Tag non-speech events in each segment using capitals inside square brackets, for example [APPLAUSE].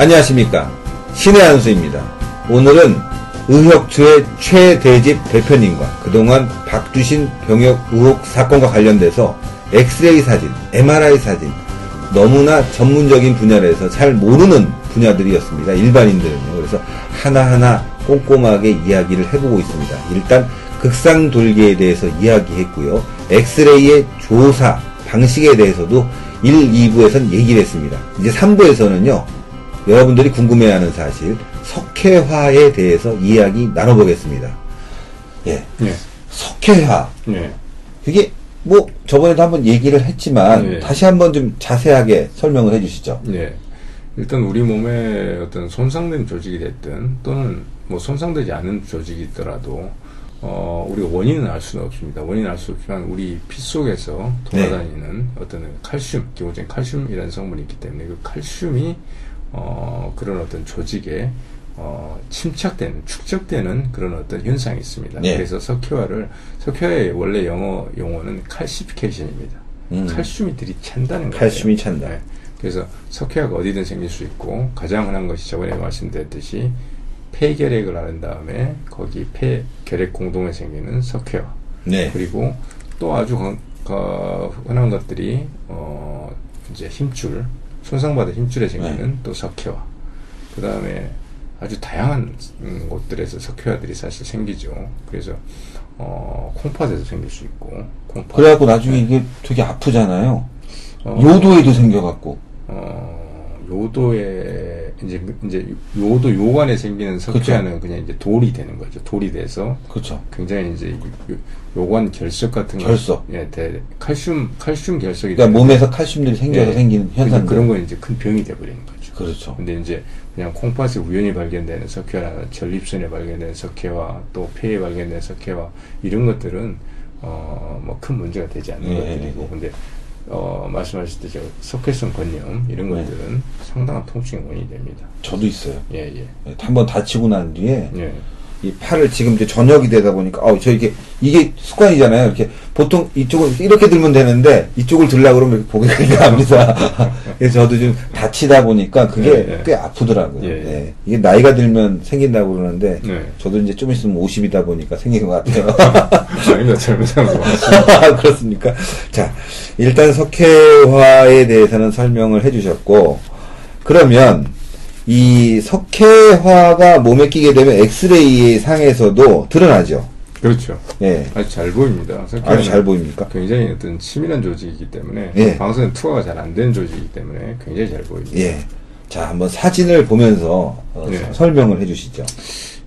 안녕하십니까. 신의 한수입니다. 오늘은 의혁초의 최대집 대표님과 그동안 박주신 병역 의혹 사건과 관련돼서 엑스레이 사진, MRI 사진, 너무나 전문적인 분야에서 잘 모르는 분야들이었습니다. 일반인들은요. 그래서 하나하나 꼼꼼하게 이야기를 해보고 있습니다. 일단 극상 돌기에 대해서 이야기했고요. 엑스레이의 조사 방식에 대해서도 1, 2부에선 얘기를 했습니다. 이제 3부에서는요. 여러분들이 궁금해하는 사실 석회화에 대해서 이야기 나눠보겠습니다. 예. 예. 석회화. 예. 그게 뭐 저번에도 한번 얘기를 했지만 예. 다시 한번 좀 자세하게 설명을 해주시죠. 예. 일단 우리 몸에 어떤 손상된 조직이 됐든 또는 뭐 손상되지 않은 조직이 있더라도 어, 우리가 원인은 알 수는 없습니다. 원인은 알 수 없지만 우리 피 속에서 돌아다니는 어떤 칼슘, 기본적인 칼슘이라는 성분이 있기 때문에 그 칼슘이 어, 그런 어떤 조직에 어, 침착되는, 축적되는 그런 어떤 현상이 있습니다. 네. 그래서 석회화를, 석회화의 원래 영어 용어는 칼시피케이션입니다. 음. 칼슘이 들이 찬다는 거예요. 칼슘이 찬다. 네. 그래서 석회화가 어디든 생길 수 있고 가장 흔한 것이 저번에 말씀드렸듯이 폐결핵을 앓은 다음에 거기 폐결핵 공동에 생기는 석회화 네. 그리고 또 아주 흔한 것들이 어 이제 힘줄 손상받은 힘줄에 생기는 네. 또 석회화 그 다음에 아주 다양한 음, 곳들에서 석회화들이 사실 생기죠 그래서 어 콩팥에서 생길 수 있고 콩팥 그래갖고 나중에 이게 되게 아프잖아요. 어, 요도에도 생겨갖고. 어, 요도에 이제 이제 요도 요관에 생기는 석회화는 그냥 이제 돌이 되는 거죠. 돌이 돼서 그렇죠. 굉장히 이제 요, 요관 결석 같은 거 결석. 예, 대, 칼슘 칼슘 결석이 그러니까 몸에서 칼슘들이 생겨서 예. 생기는 현상. 그런 건 이제 큰 병이 돼 버리는 거죠. 그렇죠. 근데 이제 그냥 콩팥에 우연히 발견되는 석회화, 전립선에 발견되는 석회화, 또 폐에 발견되는 석회화 이런 것들은 어 뭐 큰 문제가 되지 않는 예, 것들이고 예, 예. 근데 어 말씀하셨듯이 저 석회성 건염 이런 네. 것들은 상당한 통증의 원인이 됩니다. 저도 있어요. 예, 예. 한번 다치고 난 뒤에 예. 이 팔을 지금 이제 저녁이 되다 보니까 어, 저 이게 이게 습관이잖아요. 이렇게 보통 이쪽을 이렇게 들면 되는데 이쪽을 들라 그러면 이렇게 고개가 이렇게 갑니다. [LAUGHS] 그래서 저도 좀 다치다 보니까 그게 예, 예. 꽤 아프더라고요. 예, 예. 예. 이게 나이가 들면 생긴다고 그러는데 네. 저도 이제 좀 있으면 50이다 보니까 생긴 것 같아요. [LAUGHS] 아닙니다. 젊은 사람도 많습니다. [LAUGHS] 그렇습니까? 자, 일단 석회화에 대해서는 설명을 해주셨고, 그러면 이 석회화가 몸에 끼게 되면 엑스레이 상에서도 드러나죠. 그렇죠. 예. 아주 잘 보입니다. 아주 잘 보입니까? 굉장히 어떤 치밀한 조직이기 때문에 예. 방사선 투하가 잘 안 되는 조직이기 때문에 굉장히 잘 보입니다. 예. 자, 한번 사진을 보면서 어, 네. 서- 설명을 해주시죠.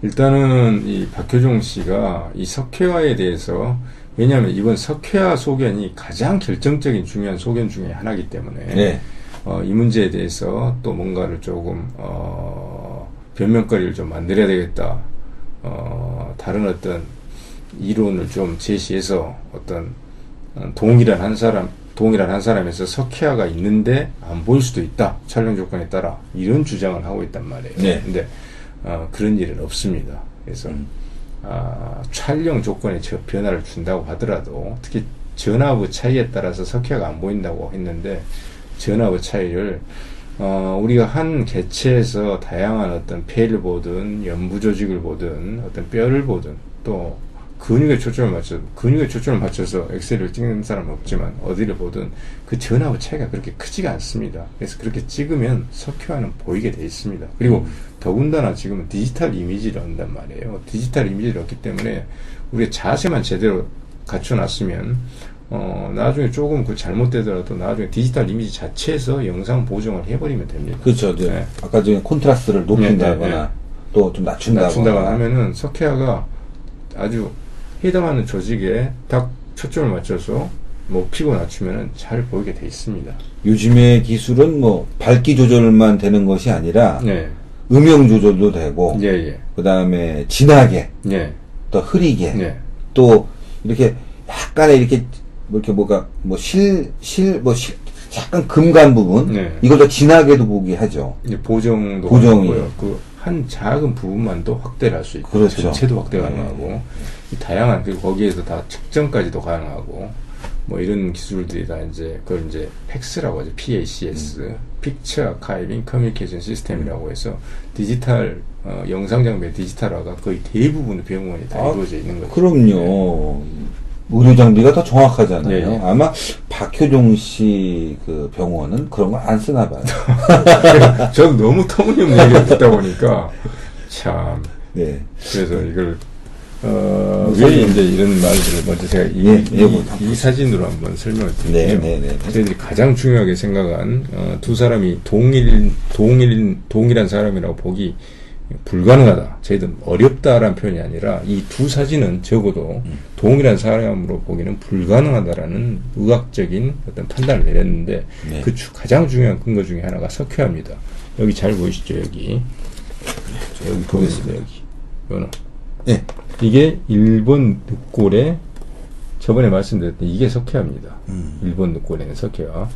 일단은 이 박효종 씨가 이 석회화에 대해서 왜냐하면 이번 석회화 소견이 가장 결정적인 중요한 소견 중에 하나이기 때문에 네. 어, 이 문제에 대해서 또 뭔가를 조금 어, 변명거리를 좀 만들어야 되겠다. 어, 다른 어떤 이론을 좀 제시해서 어떤 어, 동일한 한 사람 동일한 한 사람에서 석회화가 있는데 안 보일 수도 있다 촬영 조건에 따라 이런 주장을 하고 있단 말이에요. 네. 근데 어, 그런 일은 없습니다. 그래서 음. 아, 촬영 조건에 저 변화를 준다고 하더라도 특히 전압의 차이에 따라서 석회가 안 보인다고 했는데 전압의 차이를 어, 우리가 한 개체에서 다양한 어떤 폐를 보든 연부 조직을 보든 어떤 뼈를 보든 또 근육에 초점을 맞춰 근육에 초점을 맞춰서 엑스레이를 찍는 사람은 없지만 어디를 보든 그 전압의 차이가 그렇게 크지가 않습니다. 그래서 그렇게 찍으면 석회화는 보이게 돼 있습니다. 그리고 더군다나 지금은 디지털 이미지를 얻는단 말이에요. 디지털 이미지를 얻기 때문에 우리가 자세만 제대로 갖춰놨으면 어, 나중에 조금 그 잘못되더라도 나중에 디지털 이미지 자체에서 영상 보정을 해버리면 됩니다. 그렇죠. 네. 아까 전에 콘트라스트를 높인다거나 네, 네, 네. 또좀 낮춘다거나. 낮춘다거나 하면은 석회화가 아주 해당하는 조직에 딱 초점을 맞춰서 높이고 낮추면은 잘 보이게 돼 있습니다. 요즘의 기술은 뭐 밝기 조절만 되는 것이 아니라 네. 음영 조절도 되고 예, 예. 그 다음에 진하게 예. 또 흐리게 네. 또 이렇게 약간의 이렇게 뭐 이렇게 뭐가 뭐 실 실뭐 약간 금간 부분 네. 이걸 더 진하게도 보게 하죠. 이제 보정도 보정이. 가능하고요. 그한 작은 부분만도 확대를 할 수 있고 그렇죠. 전체도 확대 네. 가능하고 이 다양한 그리고 거기에서 다 측정까지도 가능하고 뭐 이런 기술들이 다 이제 그걸 이제 PACS라고 하죠. PACS, 음. picture archiving communication system이라고 해서 디지털 어, 영상 장비의 디지털화가 거의 대부분 병원에 다 아, 이루어져 있는 거죠. 그럼요. 의료 장비가 더 정확하잖아요. 네. 아마 박효종 씨 그 병원은 그런 걸 안 쓰나 봐요. [LAUGHS] 저도 너무 터무니없는 얘기를 듣다 보니까 참 네. 그래서 이걸 어, 뭐왜 이제 이런 말들을 먼저 제가 이, 예, 이, 이 사진으로 한번 설명을 네, 드릴게요. 네, 네. 네. 저희들이 가장 중요하게 생각한 어, 두 사람이 동일 동일 동일한 사람이라고 보기 불가능하다. 저희들 어렵다라는 표현이 아니라 이 두 사진은 적어도 음. 동일한 사람으로 보기는 불가능하다라는 의학적인 어떤 판단을 내렸는데 네. 그 주- 가장 중요한 근거 중에 하나가 석회화입니다. 여기 잘 보이시죠 여기 저 여기 보겠습니다 여기 이거는 예. 이게 일본 늑골의 저번에 말씀드렸던 이게 석회화입니다. 음. 일본 늑골에는 석회화.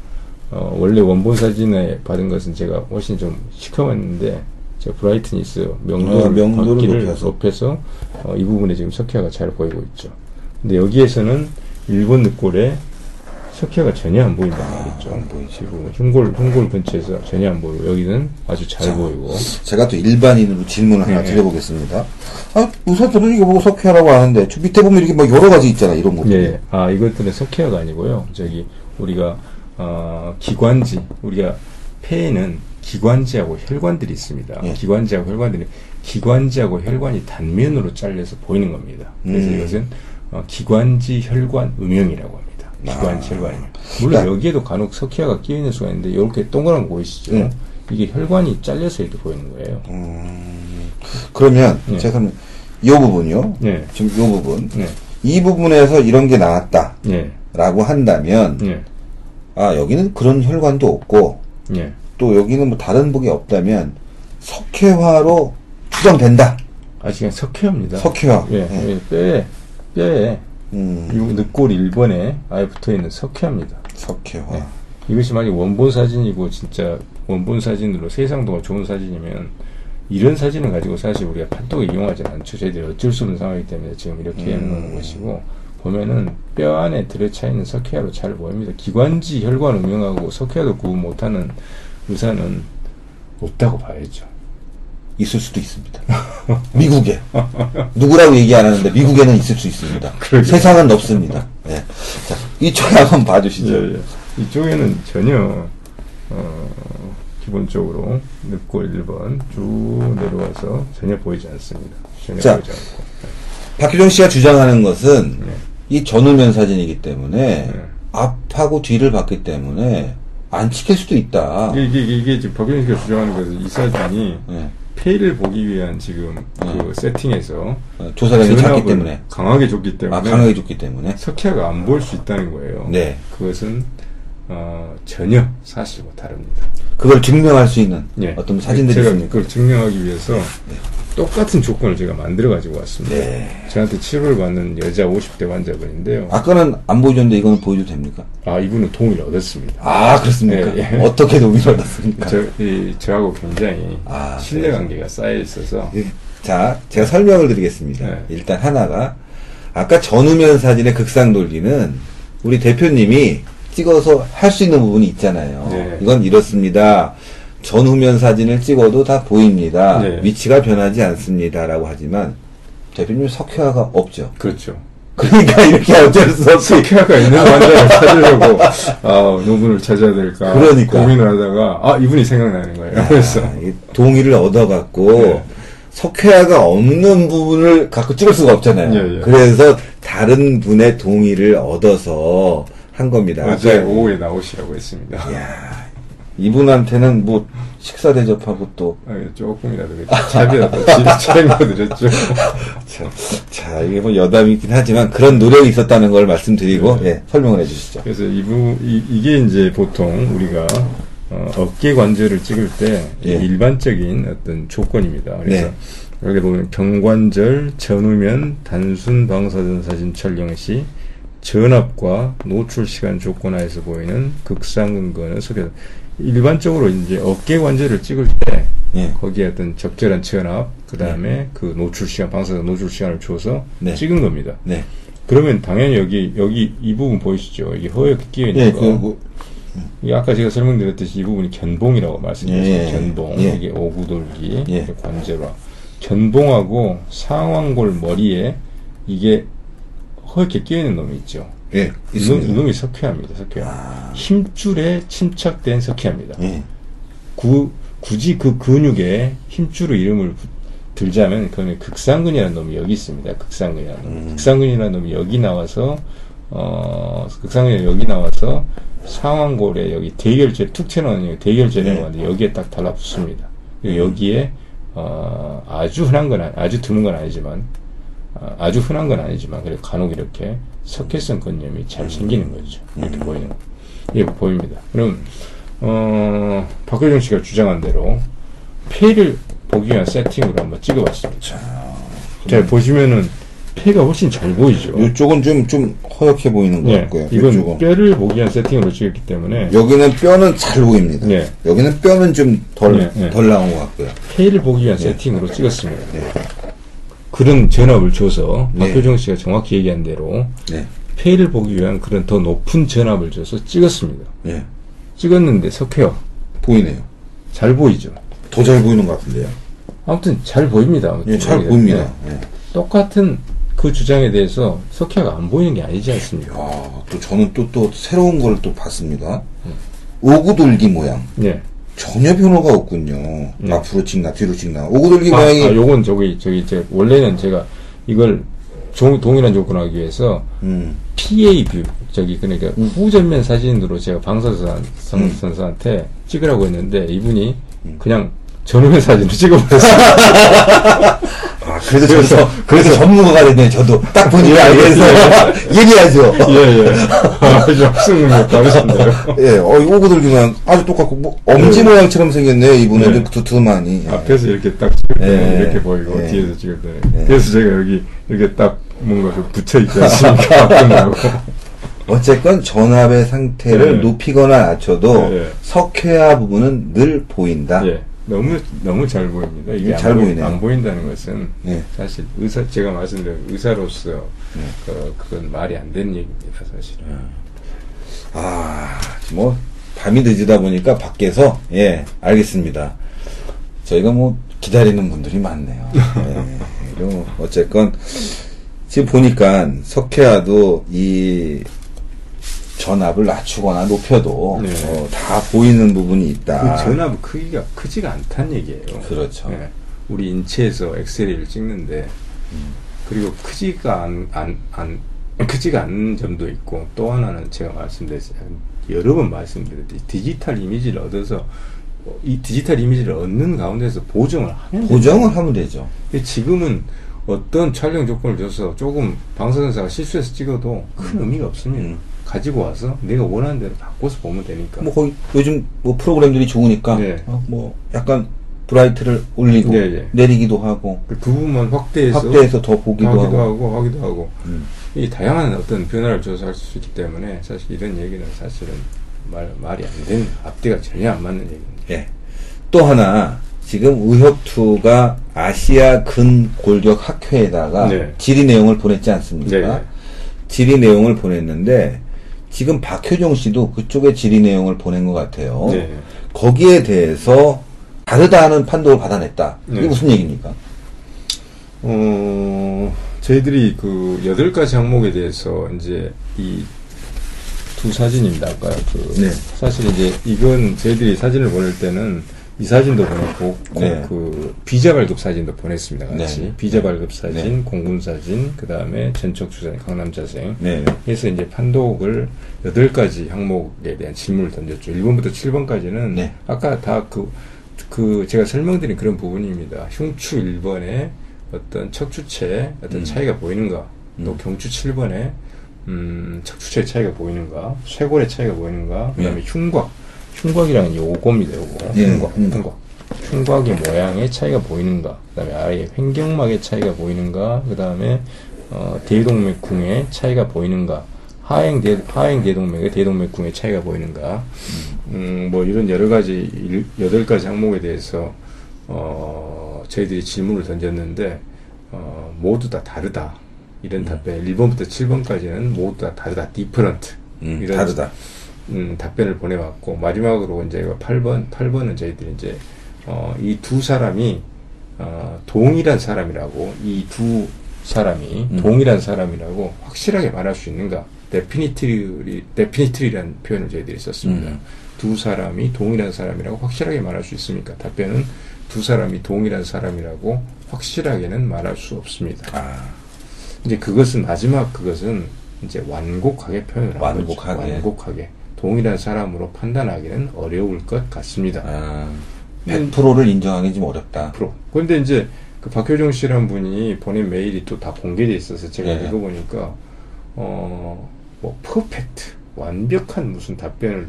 어, 원래 원본 사진에 받은 것은 제가 훨씬 좀 시커먼데 브라이트니스 명도를, 아, 명도를 높여서. 높여서 어, 이 부분에 지금 석회화가 잘 보이고 있죠. 근데 여기에서는 일본 늑골에 석회화가 전혀 안 보인단 말이죠. 안 보이죠. 지금 흉골 흉골 근처에서 전혀 안 보이고 여기는 아주 잘 자, 보이고 제가 또 일반인으로 질문을 하나 네. 드려보겠습니다. 아, 의사들은 이거 보고 석회하라고 하는데, 저 밑에 보면 이렇게 막 여러 가지 있잖아, 이런 것들. 예, 아 이것들은 석회화가 아니고요. 저기 우리가 어, 기관지 우리가 폐에는 기관지하고 혈관들이 있습니다. 예. 기관지하고 혈관들이 기관지하고 혈관이 단면으로 잘려서 보이는 겁니다. 그래서 음. 이것은 어, 기관지 혈관 음영이라고 합니다. 기관지 아. 혈관 음영. 물론 그러니까- 여기에도 간혹 석회화가 끼어 있는 수가 있는데 이렇게 동그란 거 보이시죠? 음. 이게 혈관이 잘려서 이렇게 보이는 거예요. 음, 그러면, 예. 제가 이 부분요. 네. 지금 이 부분. 네, 이 부분에서 이런 게 나왔다. 네, 라고 한다면, 네, 아, 여기는 그런 혈관도 없고, 네. 또 여기는 뭐 다른 복이 없다면, 석회화로 추정된다. 아 지금 석회화입니다. 석회화. 예, 예. 예, 뼈에 뼈에 음, 이 늑골 1번에 아예 붙어 있는 석회화입니다. 석회화. 네. 이것이 만약 원본 사진이고 진짜 원본 사진으로 세상도가 좋은 사진이면 이런 사진을 가지고 사실 우리가 판독에 이용하지 않죠. 저희들이 어쩔 수 없는 상황이기 때문에 지금 이렇게 음. 해놓는 것이고 보면은 뼈 안에 들어차 있는 석회화로 잘 보입니다. 기관지 혈관 음영하고 석회화도 구분 못하는 의사는 없다고 봐야죠. 있을 수도 있습니다. [LAUGHS] 미국에. 누구라고 얘기 안 하는데, 미국에는 있을 수 있습니다. 그러게요. 세상은 없습니다. 예. 자, 이쪽에 한번 봐주시죠. 예, 예. 이쪽에는 전혀 어, 기본적으로 늑골 1번 쭉 내려와서 전혀 보이지 않습니다. 전혀 자. 보이지 않고. 박효정 씨가 주장하는 것은, 네. 이 전후면 사진이기 때문에, 네. 앞하고 뒤를 봤기 때문에, 안 찍힐 수도 있다. 이게, 이게, 이게 지금 법院씨가 주장하는 것은 이 사진이 예. 폐를 보기 위한 지금 네. 그 세팅에서 어, 조사량이 작기 때문에. 강하게 줬기 때문에 아, 강하게 줬기 때문에. 석회가 안 보일 수 있다는 거예요. 네. 그것은 어, 전혀 사실과 다릅니다. 그걸 증명할 수 있는 예. 어떤 사진들이 제가 있습니까? 그걸 증명하기 위해서 똑같은 조건을 제가 만들어 가지고 왔습니다. 네. 저한테 치료를 받는 여자 50대 환자분인데요. 아까는 안 보여줬는데 이거는 보여줘도 됩니까? 아, 이분은 동의를 얻었습니다. 아, 그렇습니까? 예, 예. 어떻게 동의를 얻었습니까? 저, 이, 저하고 굉장히 아, 신뢰 네. 관계가 쌓여 있어서 예. 자, 제가 설명을 드리겠습니다. 네. 일단 하나가, 아까 전후면 사진의 극상 돌기는 우리 대표님이 찍어서 할 수 있는 부분이 있잖아요. 네. 이건 이렇습니다. 전후면 사진을 찍어도 다 보입니다. 네. 위치가 변하지 않습니다. 라고 하지만, 대표님 석회화가 없죠. 그렇죠. 그러니까 [LAUGHS] 이렇게 어쩔 수 없이 석회화가 있는 환자를 찾으려고 [LAUGHS] 아, 누구를 찾아야 될까 그러니까. 고민을 하다가 아, 이분이 생각나는 거예요. 그래서 아, 이게 동의를 얻어갖고 네. 석회화가 없는 부분을 갖고 찍을 수가 없잖아요. 예, 예. 그래서 다른 분의 동의를 얻어서 한 겁니다. 어제 아까 오후에 나오시라고 했습니다. 이야, 이분한테는 뭐 식사 대접하고 또 아, 조금이라도 그렇죠. 차비라도 챙겨드렸죠. 자, 자, 이게 뭐 여담이긴 하지만 그런 노력이 있었다는 걸 말씀드리고 네. 예, 설명을 해주시죠. 그래서 이부 이, 이게 이제 보통 우리가 어, 어깨 관절을 찍을 때 예. 일반적인 어떤 조건입니다. 그래서 네. 여기 보면 경관절 전후면 단순 방사선 사진 촬영 시 전압과 노출 시간 조건 하에서 보이는 극상 근거는 소개. 일반적으로 이제 어깨 관절을 찍을 때 예. 거기에 어떤 적절한 전압, 그 다음에 그 노출 시간, 방사선 노출 시간을 줘서 네. 찍은 겁니다. 네. 그러면 당연히 여기 여기 이 부분 보이시죠? 이게 허옇게 끼어 있는 예, 거. 그, 뭐, 이게 아까 제가 설명드렸듯이 이 부분이 견봉이라고 말씀드렸어요. 예, 예. 견봉. 예. 이게 오구돌기, 예. 이게 관제라. 견봉하고 상완골 머리에 이게 허옇게 끼어 있는 놈이 있죠. 예, 이놈, 있습니다. 이놈이 석회화입니다. 석회화. 아. 힘줄에 침착된 석회화입니다. 예. 구, 굳이 그 근육에 힘줄의 이름을 부- 들자면 그거는 극상근이라는 놈이 여기 있습니다. 극상근이라는 놈. 음. 극상근이라는 놈이 여기 나와서 어 극상근이 여기 나와서 상완골에 여기 대결제 툭 튀어나오는 대결제라는 네. 건데 여기에 딱 달라붙습니다. 음. 여기에 어 아주 흔한 건 아니, 아주 드문 건 아니지만 아, 아주 흔한 건 아니지만 그래도 간혹 이렇게 석회성 근염이 잘 생기는 거죠. 이렇게 음. 보이는 거. 이게 보입니다. 그럼 어, 박효정 씨가 주장한 대로 폐를 보기 위한 세팅으로 한번 찍어봤습니다. 자, 보시면은 폐가 훨씬 잘 보이죠. 이쪽은 좀, 좀 허옇게 보이는 것 예, 같고요. 이건 이쪽은. 뼈를 보기 위한 세팅으로 찍었기 때문에 여기는 뼈는 잘 보입니다. 예. 여기는 뼈는 좀 덜, 예, 예. 덜 나온 것 같고요. 폐를 보기 위한 세팅으로 찍었습니다. 그런 전압을 줘서 네. 박효정 씨가 정확히 얘기한 대로 네. 폐를 보기 위한 그런 더 높은 전압을 줘서 찍었습니다. 예. 찍었는데 석회요. 보이네요. 잘 보이죠. 더 잘 보이는 것 같은데요. 아무튼 잘 보입니다. 아무튼 예, 잘. 보입니다. 네. 예. 똑같은 그 주장에 대해서 석회가 안 보이는 게 아니지 않습니까? 아, 또 저는 또, 또 새로운 걸 또 봤습니다. 오구돌기 모양. 네. 전혀 변화가 없군요. 음. 앞으로 찍나, 뒤로 찍나. 오구돌기 아, 모양이. 아, 요건 저기, 저기, 제, 원래는 제가 이걸 종, 동일한 조건을 하기 위해서 음. PA view, 저기, 그러니까 후전면 사진으로 제가 방사선 선- 음. 찍으라고 했는데 이분이 그냥 전후면 사진을 [LAUGHS] 찍어버렸어요. [LAUGHS] 아, 그래도 저도, 그래서 전문가가 됐네, 저도. 딱 보니까 예, 알겠어요. [LAUGHS] 얘기하죠. 예, 예. 아주 학생님이 다르신데요. 예, 어, 모양 아주 똑같고, 뭐, 엄지 예. 모양처럼 생겼네요, 이분은. 예. 좀 두툼하니. 예. 앞에서 이렇게 딱 찍을 때는 예. 이렇게 보이고 예. 뒤에서 찍을 때는 예. 그래서 제가 여기 이렇게 딱 뭔가 그 붙여 있지 않습니까? [LAUGHS] 끝나고 어쨌건 전압의 상태를 예. 높이거나 낮춰도. 석회화 부분은 늘 보인다. 예, 너무 너무 잘 보입니다. 이게 예, 안, 잘 보이, 보이네요. 안 보인다는 것은 예. 사실 의사 제가 말씀드린 의사로서 네. 그, 그건 말이 안 되는 얘기입니다, 사실은. 아, 뭐, 밤이 늦으다 보니까 밖에서, 예, 알겠습니다. 저희가 뭐, 기다리는 분들이 많네요. 예, 그리고 어쨌건, 지금 보니까 석회화도 이 전압을 낮추거나 높여도, 네. 어, 다 보이는 부분이 있다. 그 전압 크기가 크지가 않다는 얘기예요. 그렇죠. 예. 우리 인체에서 엑스레이를 찍는데 그리고 크지가 안, 안, 안 [CLEARS THROAT] 크지가 않는 점도 있고 또 하나는 제가 말씀드렸어요. 여러 번 말씀드렸듯이 디지털 이미지를 얻어서 어, 이 디지털 이미지를 얻는 가운데서 보정을 하면 보정을 하면 되죠. 지금은 어떤 촬영 조건을 줘서 조금 방사선사가 실수해서 찍어도 큰 의미가 없습니다. 음. 가지고 와서 내가 원하는 대로 바꿔서 보면 되니까. 뭐, 거기, 요즘 뭐 프로그램들이 좋으니까, 네. 어, 뭐, 약간, 브라이트를 올리고, 네, 네. 내리기도 하고, 그 부분만 확대해서 확대해서 더 보기도 하기도 하고. 하고, 하기도 하고 음. 이 다양한 어떤 변화를 줘서 할수 있기 때문에 사실 이런 얘기는 사실은 말, 말이 안 되는 앞뒤가 전혀 안 맞는 얘기입니다. 예. 또 하나 지금 의협투가 아시아 근 골격 학회에다가 네. 질의 내용을 보냈지 않습니까? 네, 네. 질의 내용을 보냈는데 지금 박효정 씨도 그쪽에 질의 내용을 보낸 것 같아요. 네. 거기에 대해서 다르다는 판독을 받아냈다. 이게 네. 무슨 얘기입니까? 어, 저희들이 그 여덟 가지 항목에 대해서 이제 이 두 사진입니다. 아까 그 네. 사실 이제 이건 저희들이 사진을 보낼 때는 이 사진도 보냈고 고- 네. 그 비자 발급 사진도 보냈습니다. 같이 네. 비자 발급 사진, 네. 공군 사진, 그 다음에 전척 주사님 강남 자생. 네. 그래서 이제 판독을 여덟 가지 항목에 대한 질문을 던졌죠. 1번부터 7번까지는 네. 아까 다 그, 그 제가 설명드린 그런 부분입니다. 흉추 1번에 어떤 척추체 어떤 음. 차이가 보이는가, 또 음. 경추 7번에 음, 척추체 차이가 보이는가, 쇄골의 차이가 보이는가, 그다음에 예. 흉곽, 흉곽이라는 게 요겁니다. 요거 예, 흉곽, 흉곽. 흉곽. 흉곽의 모양의 차이가 보이는가, 그 다음에 아래 횡격막의 차이가 보이는가, 그 다음에 어, 대동맥궁의 차이가 보이는가, 하행 대 하행 대동맥의 대동맥궁의 차이가 보이는가, 음, 뭐 이런 여러 가지 일- 여덟 가지 항목에 대해서 어, 저희들이 질문을 던졌는데 어, 모두 다 다르다. 이런 답변 1번부터 7번까지는 모두 다 다르다 different 음, 이런 다르다. 음, 답변을 보내왔고 마지막으로 이제 8번 8번은 저희들이 이제 어, 이 두 사람이 어, 동일한 사람이라고 이 두 사람이 음. 동일한 사람이라고 확실하게 말할 수 있는가 definitely definitely라는 표현을 저희들이 썼습니다. 음. 두 사람이 동일한 사람이라고 확실하게 말할 수 있습니까? 답변은 두 사람이 동일한 사람이라고 확실하게는 말할 수 없습니다. 아, 이제 그것은 마지막 그것은 이제 완곡하게 표현을 한 완곡하게. 완곡하게 동일한 사람으로 판단하기는 어려울 것 같습니다. 아 100%를 인정하기 좀 어렵다. 프로. 그런데 이제 그 박효정 씨란 분이 보낸 메일이 또 다 공개돼 있어서 제가 네. 읽어보니까 어 뭐 퍼펙트 완벽한 무슨 답변을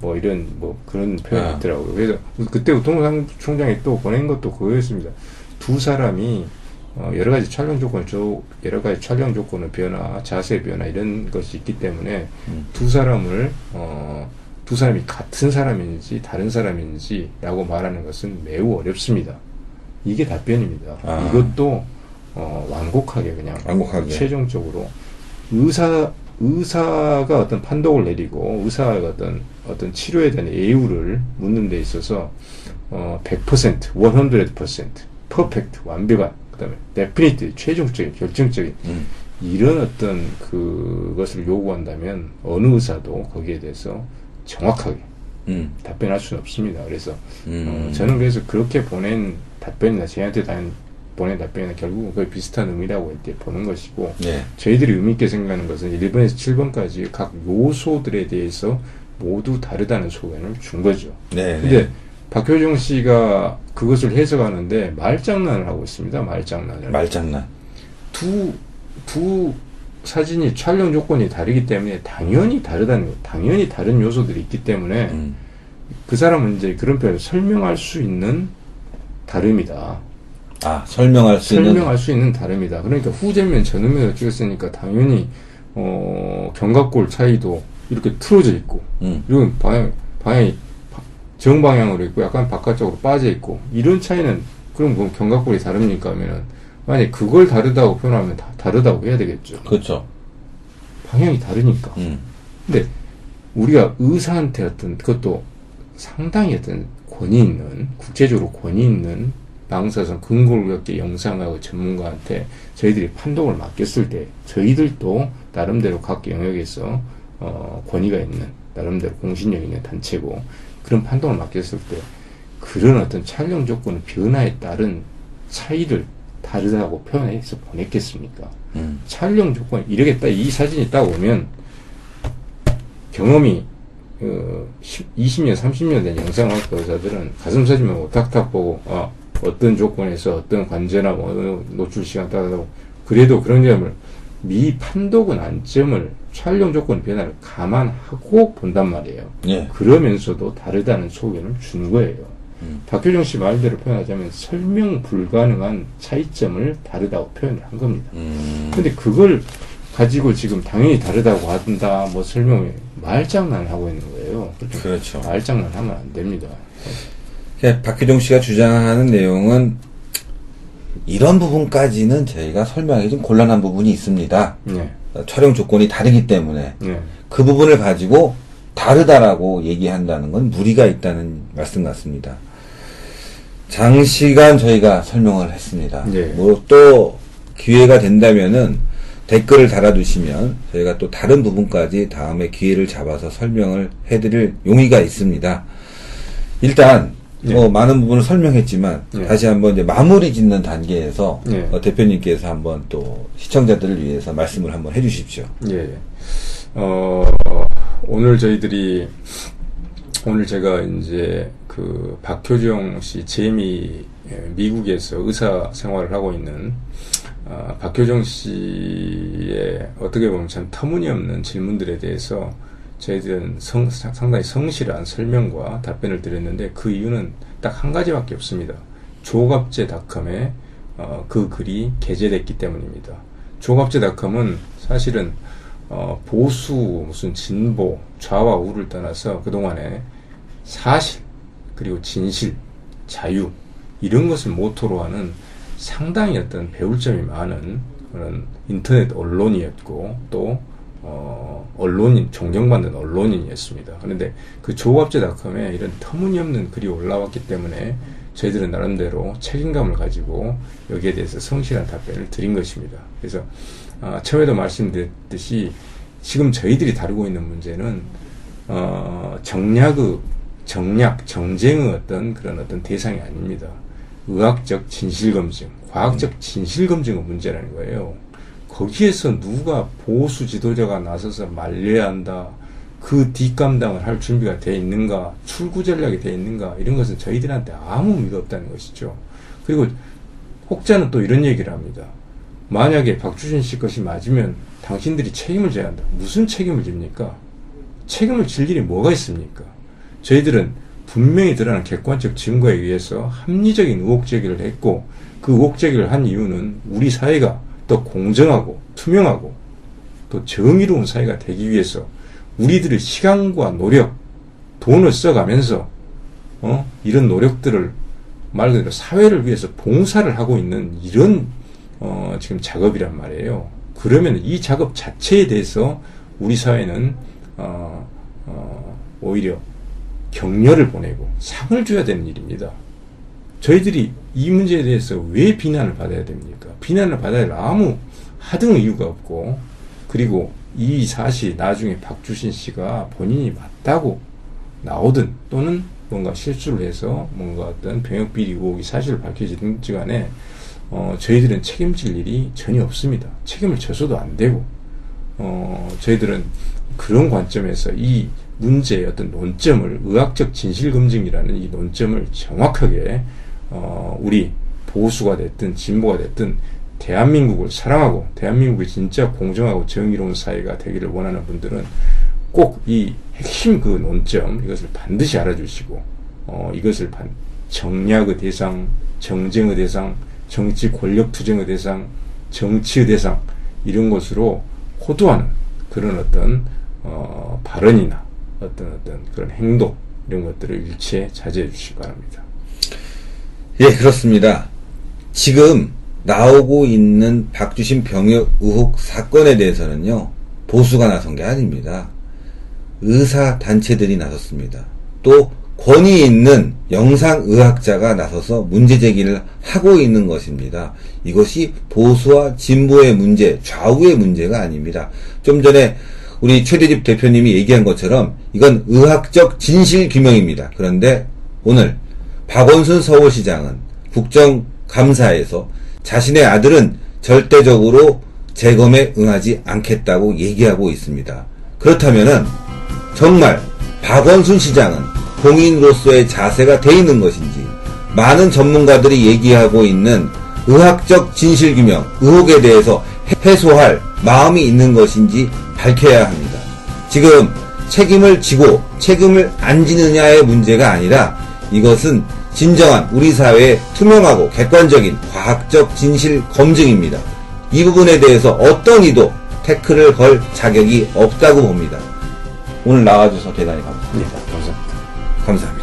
뭐 이런 뭐 그런 표현이 아. 있더라고요. 그래서 그때 우통상 총장이 또 보낸 것도 그거였습니다. 두 사람이 어, 여러 가지 촬영 조건, 저 여러 가지 촬영 조건의 변화, 자세 변화 이런 것이 있기 때문에 음. 두 사람을 어, 두 사람이 같은 사람인지 다른 사람인지라고 말하는 것은 매우 어렵습니다. 이게 답변입니다. 아. 이것도 어, 완곡하게 그냥 완곡하게. 최종적으로 의사 의사가 어떤 판독을 내리고 의사가 어떤 어떤 치료에 대한 예후를 묻는 데 있어서 어, 100% 100% perfect 완벽한 그다음에 definite 최종적인 결정적인 음. 이런 어떤 그것을 요구한다면 어느 의사도 거기에 대해서 정확하게 음. 답변할 수는 없습니다. 그래서 음. 어, 저는 그래서 그렇게 보낸 답변이나 저한테 단 보낸 답변이나 결국은 거의 비슷한 의미라고 이렇게 보는 것이고 네. 저희들이 의미 있게 생각하는 것은 1번에서 7번까지 각 요소들에 대해서 모두 다르다는 소견을 준 거죠. 네. 근데 네. 박효정 씨가 그것을 해석하는데 말장난을 하고 있습니다. 말장난을. 말장난. 두, 두 사진이 촬영 조건이 다르기 때문에 당연히 다르다는 거. 당연히 다른 요소들이 있기 때문에 음. 그 사람은 이제 그런 표현을 설명할 수 있는 다름이다. 아 설명할 수 있는. 설명할 수 있는 다름이다. 그러니까 후제면 전후면을 찍었으니까 당연히 어, 견갑골 차이도 이렇게 틀어져 있고 음. 이건 방향 방향이 바- 정방향으로 있고 약간 바깥쪽으로 빠져 있고 이런 차이는 그럼 뭐 견갑골이 다릅니까 하면은 만약 그걸 다르다고 표현하면 다 다르다고 해야 되겠죠. 그렇죠. 방향이 다르니까. 음. 근데 우리가 의사한테 어떤 그것도 상당히 어떤 권위 있는 국제적으로 권위 있는 방사선 근골격계 영상하고 전문가한테 저희들이 판독을 맡겼을 때 저희들도 나름대로 각 영역에서 어, 권위가 있는 나름대로 공신력 있는 단체고 그런 판독을 맡겼을 때 그런 어떤 촬영 조건의 변화에 따른 차이를 다르다고 표현해서 보냈겠습니까? 음. 촬영 조건 이렇게 딱 이 사진이 딱 오면 경험이 어, 10, 20년, 30년 된 영상학과 의사들은 가슴 사진만 보고 탁탁 보고 아, 어떤 조건에서 어떤 관제나 뭐 어느 노출 시간 따라다고 그래도 그런 점을 미 판독은 안점을 촬영 조건 변화를 감안하고 본단 말이에요. 예. 그러면서도 다르다는 소견을 준 거예요. 음. 박효정 씨 말대로 표현하자면 설명 불가능한 차이점을 다르다고 표현을 한 겁니다. 음. 근데 그걸 가지고 지금 당연히 다르다고 한다, 뭐 설명에 말장난을 하고 있는 거예요. 그렇죠? 그렇죠. 말장난 하면 안 됩니다. 그러니까 박효정 씨가 주장하는 내용은 이런 부분까지는 저희가 설명하기 좀 곤란한 부분이 있습니다. 네. 어, 촬영 조건이 다르기 때문에 네. 그 부분을 가지고 다르다라고 얘기한다는 건 무리가 있다는 말씀 같습니다. 장시간 저희가 설명을 했습니다. 네. 뭐또 기회가 된다면은 댓글을 달아두시면 저희가 또 다른 부분까지 다음에 기회를 잡아서 설명을 해드릴 용의가 있습니다. 일단 네. 뭐 많은 부분을 설명했지만 네. 다시 한번 이제 마무리 짓는 단계에서 네. 어, 대표님께서 한번 또 시청자들을 위해서 말씀을 한번 해주십시오. 예. 어, 오늘 저희들이, 오늘 제가 이제 그 박효정 씨, 예, 미국에서 의사 생활을 하고 있는, 아, 박효정 씨의 어떻게 보면 참 터무니없는 질문들에 대해서 저희들은 성, 상당히 성실한 설명과 답변을 드렸는데 그 이유는 딱 한 가지밖에 없습니다. 조갑제닷컴에 어, 그 글이 게재됐기 때문입니다. 조갑제닷컴은 사실은 어, 보수 무슨 진보 좌와 우를 떠나서 그 동안에 사실 그리고 진실 자유 이런 것을 모토로 하는 상당히 어떤 배울 점이 많은 그런 인터넷 언론이었고 또 어, 언론인 존경받는 언론인이었습니다. 그런데 그 조합제닷컴에 이런 터무니없는 글이 올라왔기 때문에 저희들은 나름대로 책임감을 가지고 여기에 대해서 성실한 답변을 드린 것입니다. 그래서 어, 처음에도 말씀드렸듯이 지금 저희들이 다루고 있는 문제는 어, 정략의 정략 정쟁의 어떤 그런 어떤 대상이 아닙니다. 의학적 진실검증, 과학적 진실검증의 문제라는 거예요. 거기에서 누가 보수 지도자가 나서서 말려야 한다. 그 뒷감당을 할 준비가 돼 있는가, 출구 전략이 돼 있는가, 이런 것은 저희들한테 아무 의미가 없다는 것이죠. 그리고 혹자는 또 이런 얘기를 합니다. 만약에 박주신 씨 것이 맞으면 당신들이 책임을 져야 한다. 무슨 책임을 집니까? 책임을 질 일이 뭐가 있습니까? 저희들은 분명히 드러난 객관적 증거에 의해서 합리적인 의혹 제기를 했고 그 의혹 제기를 한 이유는 우리 사회가 더 공정하고 투명하고 또 정의로운 사회가 되기 위해서 우리들의 시간과 노력, 돈을 써가면서 어? 이런 노력들을 말 그대로 사회를 위해서 봉사를 하고 있는 이런 어, 지금 작업이란 말이에요. 그러면 이 작업 자체에 대해서 우리 사회는 어, 어, 오히려 격려를 보내고 상을 줘야 되는 일입니다. 저희들이 이 문제에 대해서 왜 비난을 받아야 됩니까? 비난을 받아야 할 아무 하등 이유가 없고 그리고 이 사실 나중에 박주신 씨가 본인이 맞다고 나오든 또는 뭔가 실수를 해서 뭔가 어떤 병역 비리 의혹이 사실을 밝혀지든지 간에 어, 저희들은 책임질 일이 전혀 없습니다. 책임을 져서도 안 되고 어, 저희들은 그런 관점에서 이 문제의 어떤 논점을 의학적 진실 검증이라는 이 논점을 정확하게 어, 우리 보수가 됐든 진보가 됐든 대한민국을 사랑하고 대한민국이 진짜 공정하고 정의로운 사회가 되기를 원하는 분들은 꼭 이 핵심 그 논점 이것을 반드시 알아주시고 어, 이것을 반, 정략의 대상, 정쟁의 대상, 정치 권력 투쟁의 대상, 정치의 대상 이런 것으로 호도하는 그런 어떤 어, 발언이나 어떤 어떤 그런 행동 이런 것들을 일체 자제해 주시기 바랍니다. 예, 그렇습니다. 지금 나오고 있는 박주신 병역 의혹 사건에 대해서는요, 보수가 나선 게 아닙니다. 의사 단체들이 나섰습니다. 또 권위 있는 영상의학자가 나서서 문제 제기를 하고 있는 것입니다. 이것이 보수와 진보의 문제, 좌우의 문제가 아닙니다. 좀 전에 우리 최대집 대표님이 얘기한 것처럼 이건 의학적 진실 규명입니다. 그런데 오늘 박원순 서울시장은 국정감사에서 자신의 아들은 절대적으로 재검에 응하지 않겠다고 얘기하고 있습니다. 그렇다면은 정말 박원순 시장은 공인으로서의 자세가 돼 있는 것인지 많은 전문가들이 얘기하고 있는 의학적 진실규명, 의혹에 대해서 해소할 마음이 있는 것인지 밝혀야 합니다. 지금 책임을 지고 책임을 안 지느냐의 문제가 아니라 이것은 진정한 우리 사회의 투명하고 객관적인 과학적 진실 검증입니다. 이 부분에 대해서 어떤 이도 태클을 걸 자격이 없다고 봅니다. 오늘 나와주셔서 대단히 감사합니다. 네, 감사합니다. 감사합니다.